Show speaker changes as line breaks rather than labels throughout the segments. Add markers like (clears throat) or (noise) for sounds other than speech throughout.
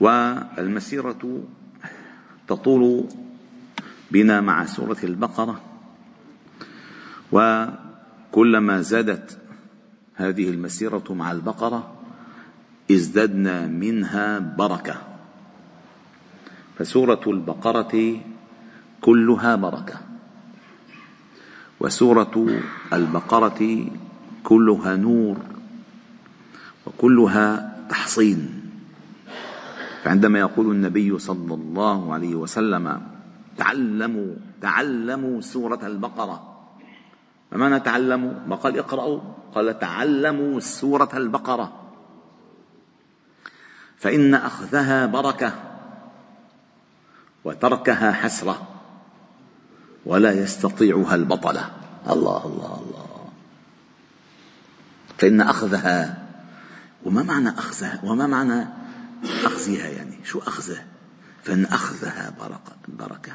والمسيرة تطول بنا مع سورة البقرة. وكلما زادت هذه المسيرة مع البقرة ازددنا منها بركة. فسورة البقرة كلها بركة. وسورة البقرة كلها نور. وكلها تحصين. فعندما يقول النبي صلى الله عليه وسلم تعلموا تعلموا سورة البقرة. ما معنى تعلموا؟ ما قال اقرأوا. قال تعلموا سورة البقرة. فإن أخذها بركة وتركها حسرة ولا يستطيعها البطلة. الله الله الله. فإن أخذها وما معنى أخذها؟ وما معنى أخذها يعني. شو أخذه فإن أخذها بركة, بركة.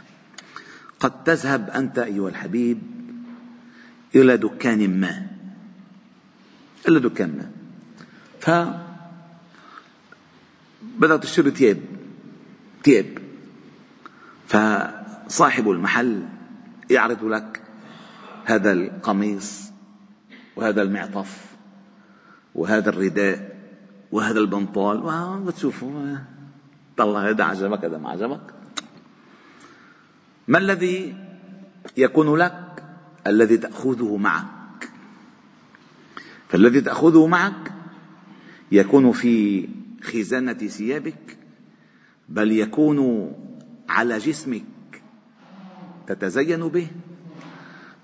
قد تذهب أنت أيها الحبيب إلى دكان ما. إلى دكان ما. ف بدأت تشتري ثياب. ثياب. فصاحب المحل يعرض لك هذا القميص وهذا المعطف وهذا الرداء. وهذا البنطال وتشوفه طلع هذا عجبك هذا ما عجبك. ما الذي يكون لك؟ الذي تأخذه معك. فالذي تأخذه معك يكون في خزانة ثيابك بل يكون على جسمك. تتزين به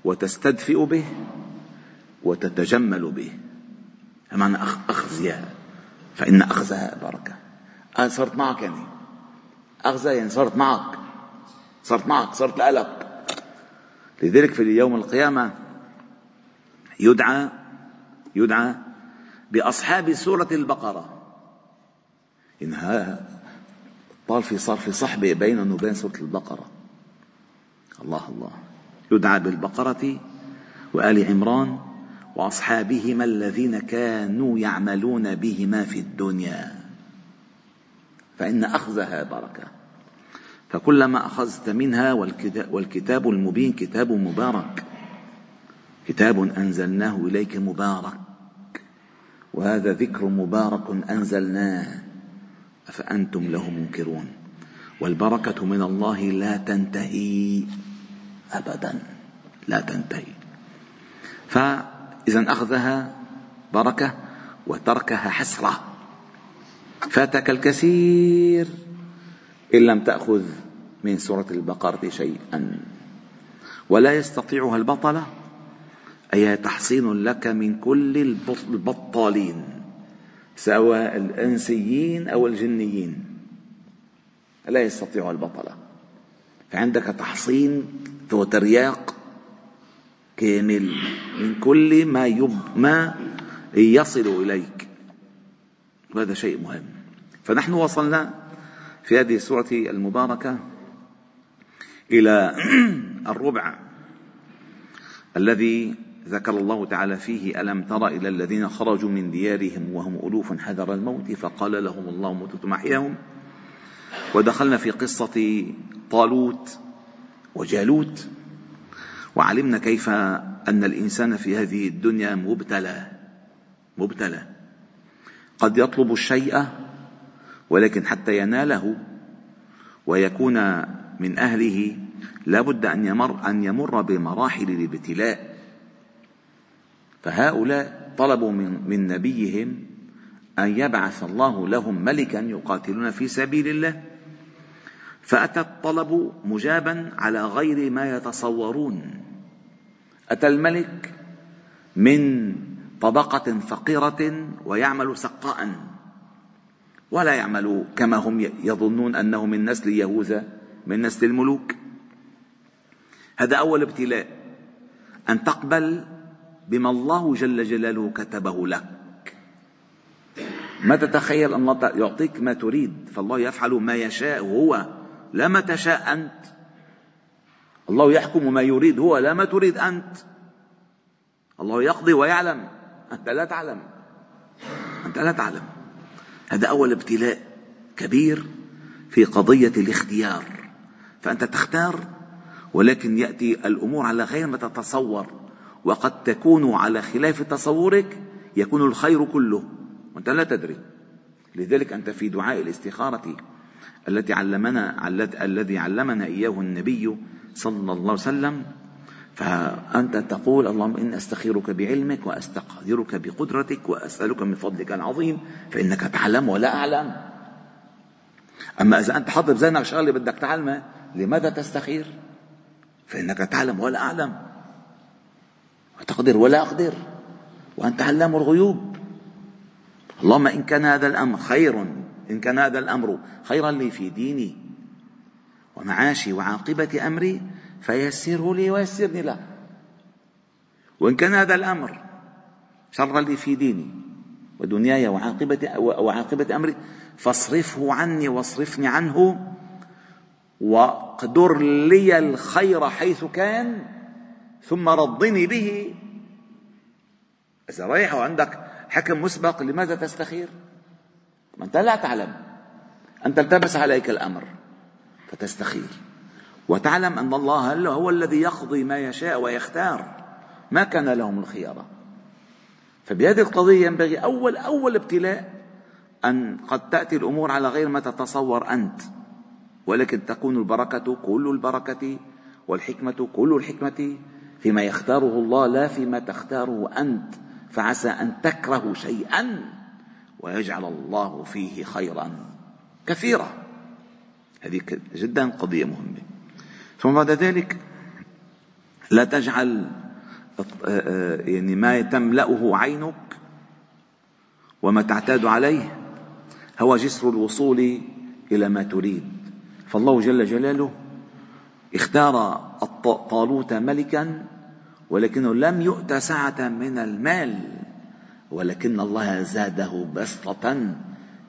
وتستدفئ به وتتجمل به. معنى أخذها فإن أخذها بركة. أنا صرت معك يعني أخذها يعني صرت معك. صرت معك صرت لك لذلك في يوم القيامة يدعى يدعى بأصحاب سورة البقرة. إنها طال في صار في صحبة بينهم وبين سورة البقرة. الله الله. يدعى بالبقرة وآل عمران وأصحابهما الذين كانوا يعملون بهما في الدنيا. فإن أخذها بركة. فكلما أخذت منها والكتاب المبين كتاب مبارك. كتاب أنزلناه إليك مبارك. وهذا ذكر مبارك أنزلناه. أفأنتم له منكرون. والبركة من الله لا تنتهي أبدا. لا تنتهي. فإذا أخذها بركة وتركها حسرة. فاتك الكثير إن لم تأخذ من سورة البقرة شيئا. ولا يستطيعها البطلة أي تحصين لك من كل البطالين سواء الإنسيين أو الجنيين. لا يستطيع البطلة فعندك تحصين وترياق كامل من كل ما يب ما يصل إليك. وهذا شيء مهم. فنحن وصلنا في هذه السورة المباركة إلى (clears throat) الربع الذي ذكر الله تعالى فيه ألم تر إلى الذين خرجوا من ديارهم وهم ألوف حذر الموت؟ فقال لهم الله موتوا محياهم ودخلنا في قصة طالوت وجالوت. وعلمنا كيف أن الإنسان في هذه الدنيا مبتلى مبتلى. قد يطلب الشيء ولكن حتى يناله ويكون من أهله لا بد أن يمر أن يمر بمراحل الابتلاء. فهؤلاء طلبوا من, من نبيهم أن يبعث الله لهم ملكا يقاتلون في سبيل الله. فأتى الطلب مجابا على غير ما يتصورون. أتى الملك من طبقة فقيرة ويعمل سقاء. ولا يعملوا كما هم يظنون أنه من نسل يهوذا من نسل الملوك. هذا أول ابتلاء أن تقبل بما الله جل جلاله كتبه لك. ما تتخيل أن الله يعطيك ما تريد فالله يفعل ما يشاء هو. لا ما تشاء أنت الله يحكم ما يريد هو لا ما تريد أنت. الله يقضي ويعلم. أنت لا تعلم. أنت لا تعلم. هذا أول ابتلاء كبير في قضية الاختيار. فأنت تختار ولكن يأتي الأمور على غير ما تتصور. وقد تكون على خلاف تصورك يكون الخير كله. وأنت لا تدري. لذلك أنت في دعاء الاستخارة التي علمنا الذي علمنا إياه النبي صلى الله عليه وسلم فأنت تقول اللهم إني أستخيرك بعلمك وأستقدرك بقدرتك وأسألك من فضلك العظيم فإنك تعلم ولا أعلم. أما إذا أنت حاطط بذهنك شغلة بدك تعلمها لماذا تستخير؟ فإنك تعلم ولا أعلم. وتقدر ولا أقدر؟ وأنت علام الغيوب. اللهم إن كان هذا الأمر خير إن كان هذا الأمر خيرا لي في ديني ومعاشي وعاقبة أمري فيسره لي ويسرني له. وإن كان هذا الأمر شرا لي في ديني ودنياي وعاقبة, وعاقبة أمري فاصرفه عني واصرفني عنه واقدر لي الخير حيث كان ثم رضني به. إذا رايح وعندك حكم مسبق لماذا تستخير؟ ما أنت لا تعلم. أنت التبس عليك الأمر. فتستخير وتعلم أن الله هو الذي يقضي ما يشاء ويختار. ما كان لهم الخيارة فبهذه القضية ينبغي أول أول ابتلاء أن قد تأتي الأمور على غير ما تتصور أنت. ولكن تكون البركة كل البركة والحكمة كل الحكمة فيما يختاره الله لا فيما تختاره أنت. فعسى أن تكرهوا شيئا ويجعل الله فيه خيرا كثيرا. هذه جدا قضية مهمة. ثم بعد ذلك لا تجعل يعني ما تملأه عينك وما تعتاد عليه هو جسر الوصول إلى ما تريد. فالله جل جلاله اختار طالوت ملكا ولكنه لم يؤت سعة من المال ولكن الله زاده بسطة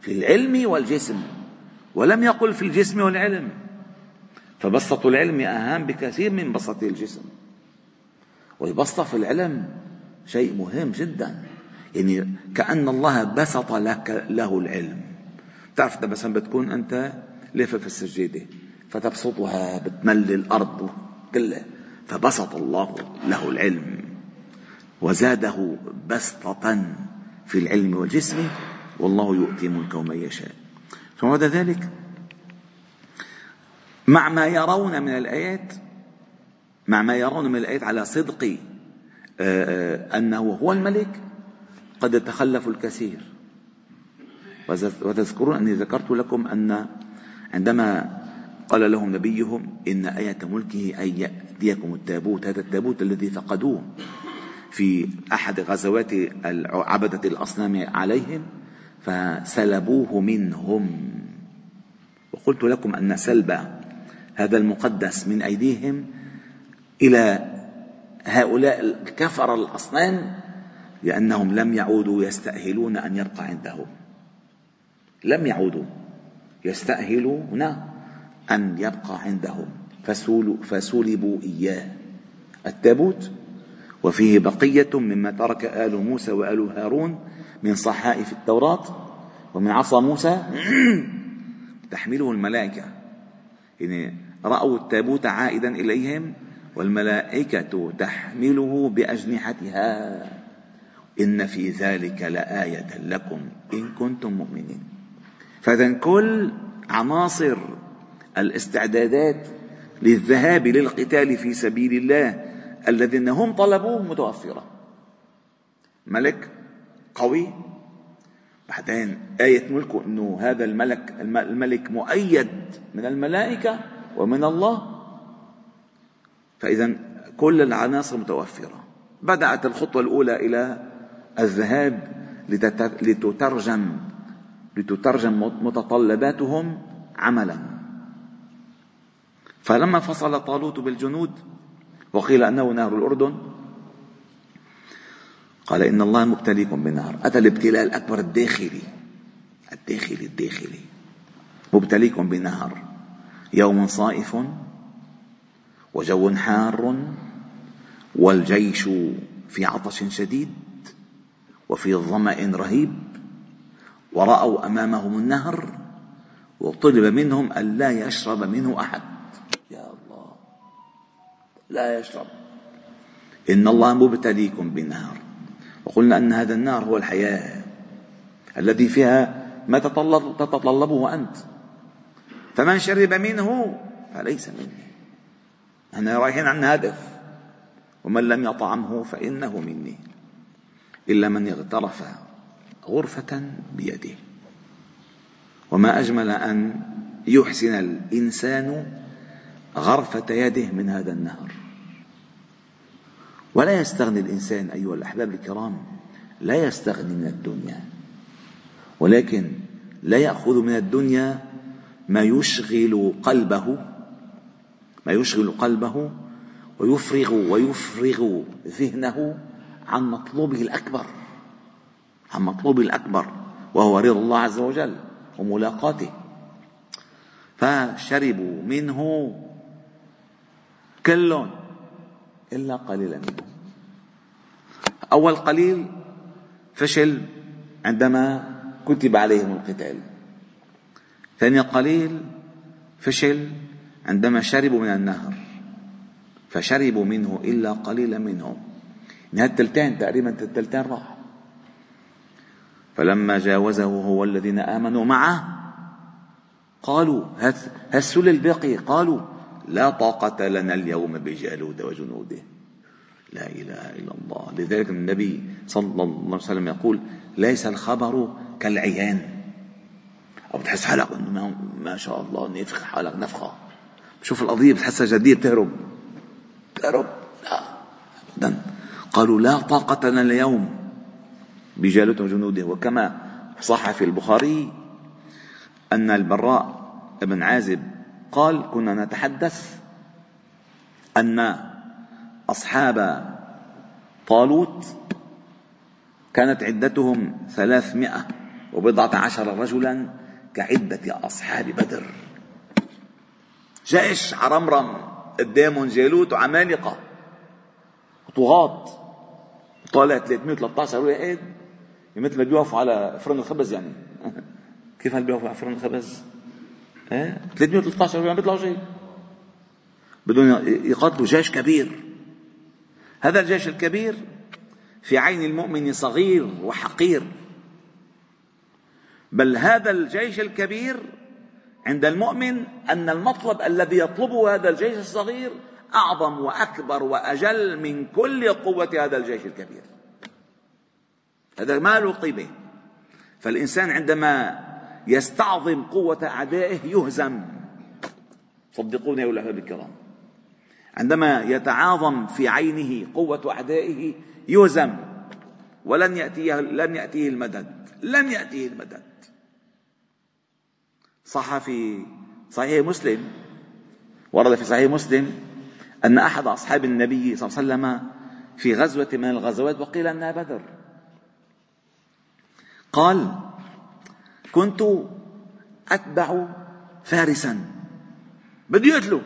في العلم والجسم. ولم يقل في الجسم والعلم. فبسطة العلم أهم بكثير من بسطة الجسم. والبسطة في العلم شيء مهم جدا. يعني كأن الله بسط لك له العلم. تعرف مثلا بتكون أنت لافف في السجادة فتبسطها بتملي الأرض كلها فبسط الله له العلم. وزاده بسطة في العلم والجسم والله يؤتي ملكه من يشاء. بعد ذلك؟ مع ما يرون من الآيات مع ما يرون من الآيات على صدق آه، آه، أنه هو الملك قد تخلفوا الكثير. وتذكرون أني ذكرت لكم أن عندما قال لهم نبيهم إن آية ملكه أن يأتيكم التابوت هذا التابوت الذي فقدوه في أحد غزوات عبدة الأصنام عليهم فسلبوه منهم. وقلت لكم أن سلب هذا المقدس من أيديهم إلى هؤلاء الكفر الأصنام لأنهم لم يعودوا يستأهلون أن يبقى عندهم. لم يعودوا يستأهلون أن يبقى عندهم. فسلبوا إياه. التابوت وفيه بقية مما ترك آل موسى وآل هارون من صحائف التوراة ومن عصا موسى (clears throat) تحمله الملائكة. يعني رأوا التابوت عائدا إليهم والملائكة تحمله بأجنحتها. إن في ذلك لآية لكم إن كنتم مؤمنين. فإذا كل عناصر الاستعدادات للذهاب للقتال في سبيل الله الذين هم طلبوه متوفرة. ملك قوي. بعدين آية ملكه أنه هذا الملك الملك مؤيد من الملائكة ومن الله. فإذا كل العناصر متوفرة. بدأت الخطوة الأولى إلى الذهاب لتترجم لتترجم متطلباتهم عملا. فلما فصل طالوت بالجنود وقيل أنه نهر الأردن. قال إن الله مبتليكم بنهر. أتى الابتلاء الأكبر الداخلي. الداخلي الداخلي. مبتليكم بنهر. يوم صائف وجو حار والجيش في عطش شديد وفي ظمأ رهيب ورأوا أمامهم النهر وطلب منهم أن لا يشرب منه أحد. لا يشرب. إن الله مبتليكم بنهر وقلنا أن هذا النار هو الحياة الذي فيها ما تتطلبه أنت. فمن شرب منه فليس مني. إحنا رايحين عن هدف. ومن لم يطعمه فإنه مني. إلا من اغترف غرفة بيده. وما أجمل أن يحسن الإنسان غرفة يده من هذا النهر. ولا يستغني الإنسان أيها الأحباب الكرام لا يستغني من الدنيا. ولكن لا يأخذ من الدنيا ما يشغل قلبه ما يشغل قلبه ويفرغ ويفرغ ذهنه عن مطلوبه الأكبر عن مطلوبه الأكبر وهو رضا الله عز وجل وملاقاته. فشربوا منه كل إلا قليلا. منه أول قليل فشل عندما كتب عليهم القتال. ثاني قليل فشل عندما شربوا من النهر فشربوا منه إلا قليلا منهم. من هالتلتين تقريبا التلتين راح. فلما جاوزه هو الذين آمنوا معه قالوا هالسل الباقي قالوا لا طاقة لنا اليوم بجالوت وجنوده. لا إله إلا الله. لذلك النبي صلى الله عليه وسلم يقول ليس الخبر كالعيان. أو بتحس حالك إنه ما شاء الله نفخ حالك نفخة. شوف القضية بتحسها جدية بتهرب. تهرب لا أبدا. قالوا لا طاقة لنا اليوم بجالوت وجنوده. وكما صح في البخاري أن البراء بن عازب قال كنا نتحدث أن أصحاب طالوت كانت عدتهم ثلاثمائة وبضعة عشر رجلا كعدة أصحاب بدر. جيش عرمرم قدامهم جالوت وعمالقة. وطغاة طالع 313 واحد مثل ما بيوقفوا على فرن الخبز يعني؟ (laughs) كيف هل بيوقفوا على فرن الخبز؟ إيه؟ 313 ما بيطلعوا شيء بدهم يقاتلوا جيش كبير. هذا الجيش الكبير في عين المؤمن صغير وحقير. بل هذا الجيش الكبير عند المؤمن أن المطلب الذي يطلبه هذا الجيش الصغير أعظم وأكبر وأجل من كل قوة هذا الجيش الكبير. هذا ما له قيمه فالإنسان عندما يستعظم قوة أعدائه يهزم. صدقوني يا أولاد الكرام. عندما يتعاظم في عينه قوة أعدائه يهزم. ولن يأتيه لن يأتيه المدد. لن يأتيه المدد. صح في صحيح مسلم ورد في صحيح مسلم أن أحد أصحاب النبي صلى الله عليه وسلم في غزوة من الغزوات وقيل أنها بدر. قال كنت أتبع فارسا. بده يقتله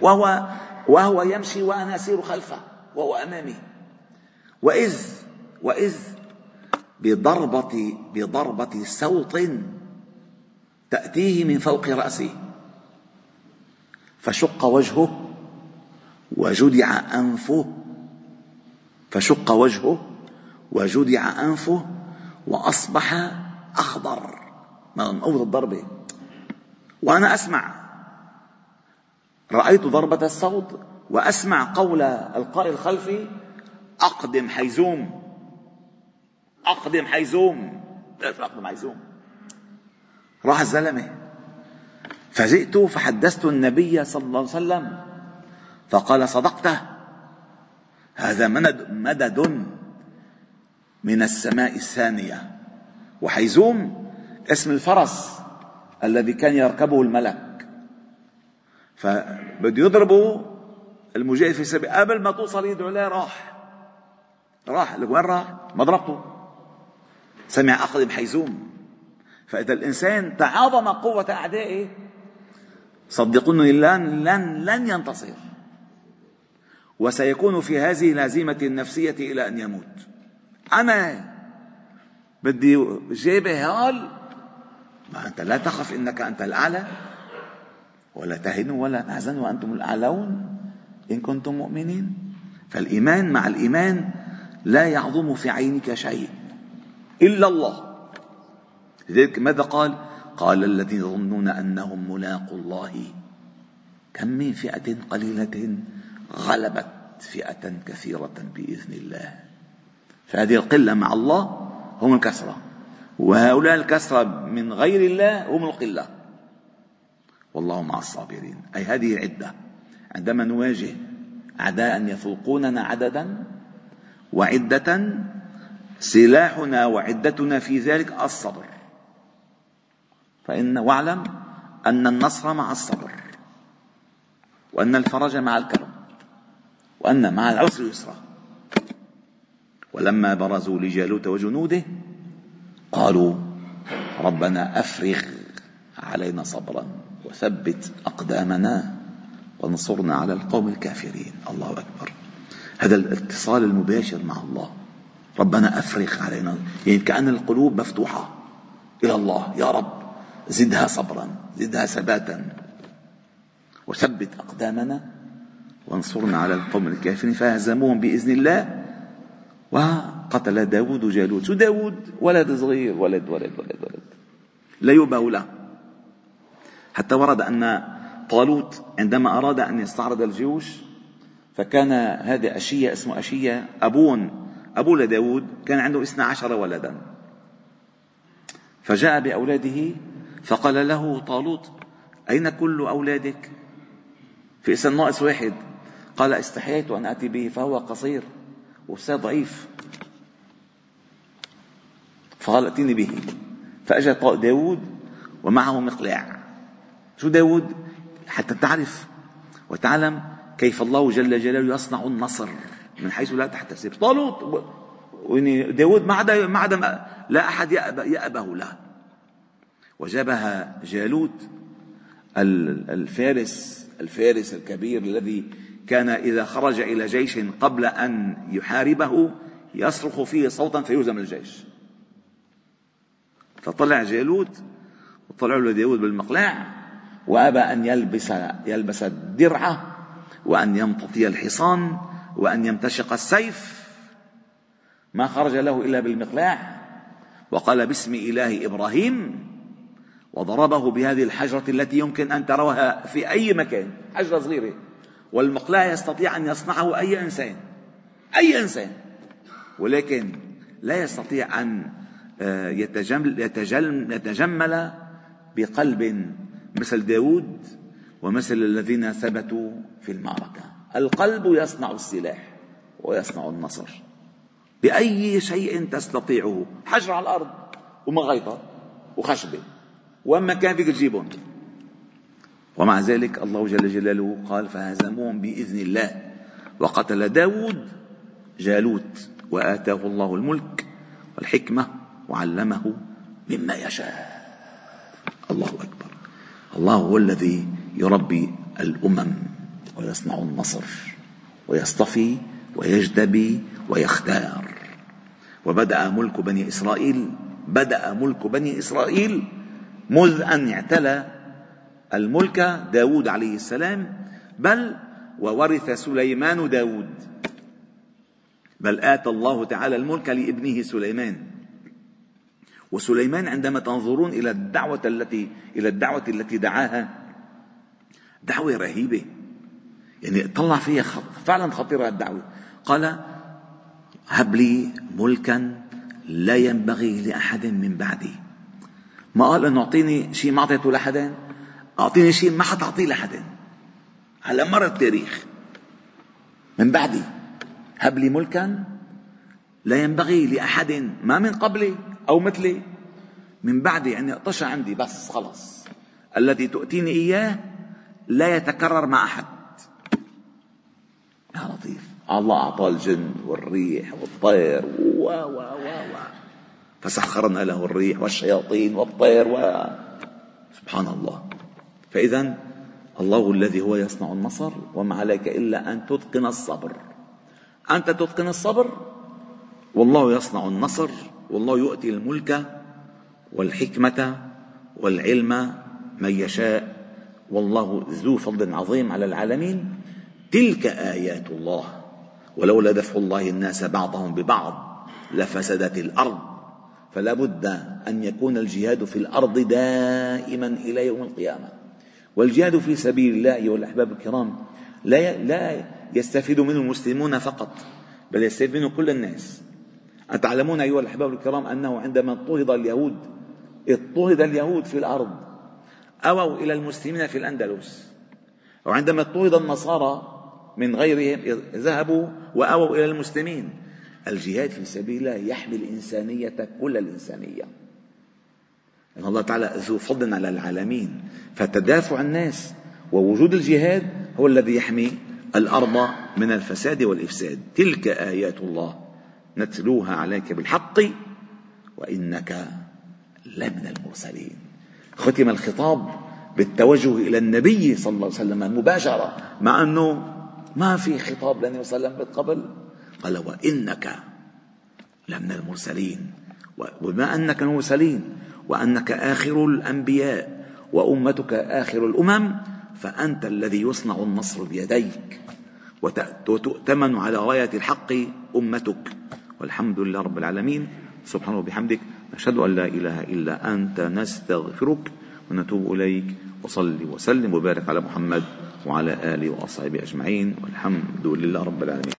وهو وهو يمشي وأنا أسير خلفه وهو أمامي. وإذ وإذ بضربة بضربة سوط تأتيه من فوق رأسه فشق وجهه وجدع أنفه. فشق وجهه وجدع أنفه وأصبح أخضر. من أول الضربة وأنا أسمع. رأيت ضربة الصوت وأسمع قول القائل الخلفي أقدم حيزوم. أقدم حيزوم. أقدم حيزوم. راح الزلمة. فجئت فحدثت النبي صلى الله عليه وسلم. فقال صدقت هذا مدد, من السماء الثانية. وحيزوم اسم الفرس الذي كان يركبه الملك. فبده يضربه المجاهد في سبيل قبل ما توصل يدعو له راح. راح لك وين راح؟ ما ضربته سمع أخذ بحيزوم. فإذا الإنسان تعاظم قوة أعدائه صدقوني لن لن لن ينتصر. وسيكون في هذه الهزيمة النفسية إلى أن يموت. أنا بدي جيبه هال. ما أنت لا تخف إنك أنت الأعلى. ولا تهنوا ولا تحزنوا وأنتم الأعلون إن كنتم مؤمنين. فالإيمان مع الإيمان لا يعظم في عينك شيء إلا الله. لذلك ماذا قال؟ قال الذين يظنون أنهم ملاقوا الله. كم من فئة قليلة غلبت فئة كثيرة بإذن الله. فهذه القلة مع الله هم الكثرة وهؤلاء الكثرة من غير الله هم القلة. والله مع الصابرين. أي هذه العدة عندما نواجه أعداء يفوقوننا عددا وعدة سلاحنا وعدتنا في ذلك الصبر. فإن واعلم أن النصر مع الصبر وأن الفرج مع الكرم وأن مع العسر يسرا. ولما برزوا لجالوت وجنوده قالوا ربنا أفرغ علينا صبرا وثبت أقدامنا وانصرنا على القوم الكافرين. الله أكبر. هذا الاتصال المباشر مع الله. ربنا أفرغ علينا. يعني كأن القلوب مفتوحة إلى الله. يا رب زدها صبرا زدها ثباتا. وثبت أقدامنا وانصرنا على القوم الكافرين. فهزموهم بإذن الله. وقتل داود جالوت. داود ولد صغير ولد ولد ولد ولد. لا يبه له حتى ورد أن طالوت عندما أراد أن يستعرض الجيوش فكان هذا أشية اسمه أشية أبون أبو لداود كان عنده اثنا عشر ولدا. فجاء بأولاده فقال له طالوت أين كل أولادك؟ في إسن ناقص واحد. قال استحييت أن آتي به فهو قصير. وسا ضعيف. فقال ائتني به فأجى داود ومعه مقلاع. شو داود؟ حتى تعرف وتعلم كيف الله جل جلاله يصنع النصر من حيث لا تحتسب. طالوت داود ما عدا ما عدا لا أحد يأبه له. وجابها جالوت الفارس الفارس الكبير الذي كان إذا خرج إلى جيش قبل أن يحاربه يصرخ فيه صوتا فيهزم الجيش. فطلع جالوت وطلع له داود بالمقلاع وأبى أن يلبس يلبس الدرع وأن يمتطي الحصان وأن يمتشق السيف. ما خرج له إلا بالمقلاع وقال باسم إله إبراهيم وضربه بهذه الحجرة التي يمكن أن تروها في أي مكان حجرة صغيرة. والمقلاع يستطيع أن يصنعه أي إنسان أي إنسان. ولكن لا يستطيع أن آه، يتجمل, يتجمل, يتجمل بقلب مثل داود ومثل الذين ثبتوا في المعركة. القلب يصنع السلاح ويصنع النصر. بأي شيء تستطيعه حجر على الأرض ومغيطة وخشبة وما كان فيك تجيبهم ومع ذلك الله جل جلاله قال فهزموهم بإذن الله. وقتل داود جالوت وآتاه الله الملك والحكمة وعلمه مما يشاء. الله أكبر. الله هو الذي يربي الأمم ويصنع النصر ويصطفي ويجتبي ويختار. وبدأ ملك بني إسرائيل بدأ ملك بني إسرائيل مذ أن اعتلى الملك داود عليه السلام بل وورث سليمان داود. بل آتى الله تعالى الملك لابنه سليمان. وسليمان عندما تنظرون إلى الدعوة التي إلى الدعوة التي دعاها دعوة رهيبة. يعني طلع فيها فعلا خطيرة الدعوة. قال هب لي ملكا لا ينبغي لأحد من بعدي. ما قال انه أعطيني شيء ما أعطيته لحدا أعطيني شيء ما حتعطيه لحدا على مر التاريخ من بعدي هب لي ملكا لا ينبغي لأحد ما من قبلي أو مثلي. من بعد يعني اقطش عندي بس خلص الذي تؤتيني إياه لا يتكرر مع أحد. يا لطيف. الله أعطاه الجن والريح والطير. و و و و. فسخرنا له الريح والشياطين والطير و. سبحان الله. فإذا الله الذي هو يصنع النصر وما عليك إلا أن تتقن الصبر. أنت تتقن الصبر؟ والله يصنع النصر والله يؤتي الملك والحكمة والعلم من يشاء. والله ذو فضل عظيم على العالمين. تلك آيات الله. ولولا دفع الله الناس بعضهم ببعض لفسدت الأرض. فلا بد أن يكون الجهاد في الأرض دائما إلى يوم القيامة. والجهاد في سبيل الله أيها الأحباب الكرام لا لا يستفيد منه المسلمون فقط بل يستفيد منه كل الناس. أتعلمون أيها الأحباب الكرام أنه عندما اضطهد اليهود اضطهد اليهود في الأرض أووا إلى المسلمين في الأندلس. وعندما اضطهد النصارى من غيرهم ذهبوا وأووا إلى المسلمين. الجهاد في سبيل الله يحمي الإنسانية كل الإنسانية. إن الله تعالى ذو فضل على العالمين. فتدافع الناس ووجود الجهاد هو الذي يحمي الأرض من الفساد والإفساد. تلك آيات الله نتلوها عليك بالحق وإنك لمن المرسلين. ختم الخطاب بالتوجه إلى النبي صلى الله عليه وسلم مباشرة مع أنه ما في خطاب للنبي صلى الله عليه وسلم قبل. قال وإنك لمن المرسلين. وبما أنك المرسلين وأنك آخر الأنبياء وأمتك آخر الأمم فأنت الذي يصنع النصر بيديك وتؤتمن على راية الحق أمتك. والحمد لله رب العالمين. سبحانه وبحمدك نشهد أن لا إله إلا أنت نستغفرك ونتوب إليك. وصلي وسلم وبارك على محمد وعلى آله وأصحابه أجمعين. والحمد لله رب العالمين.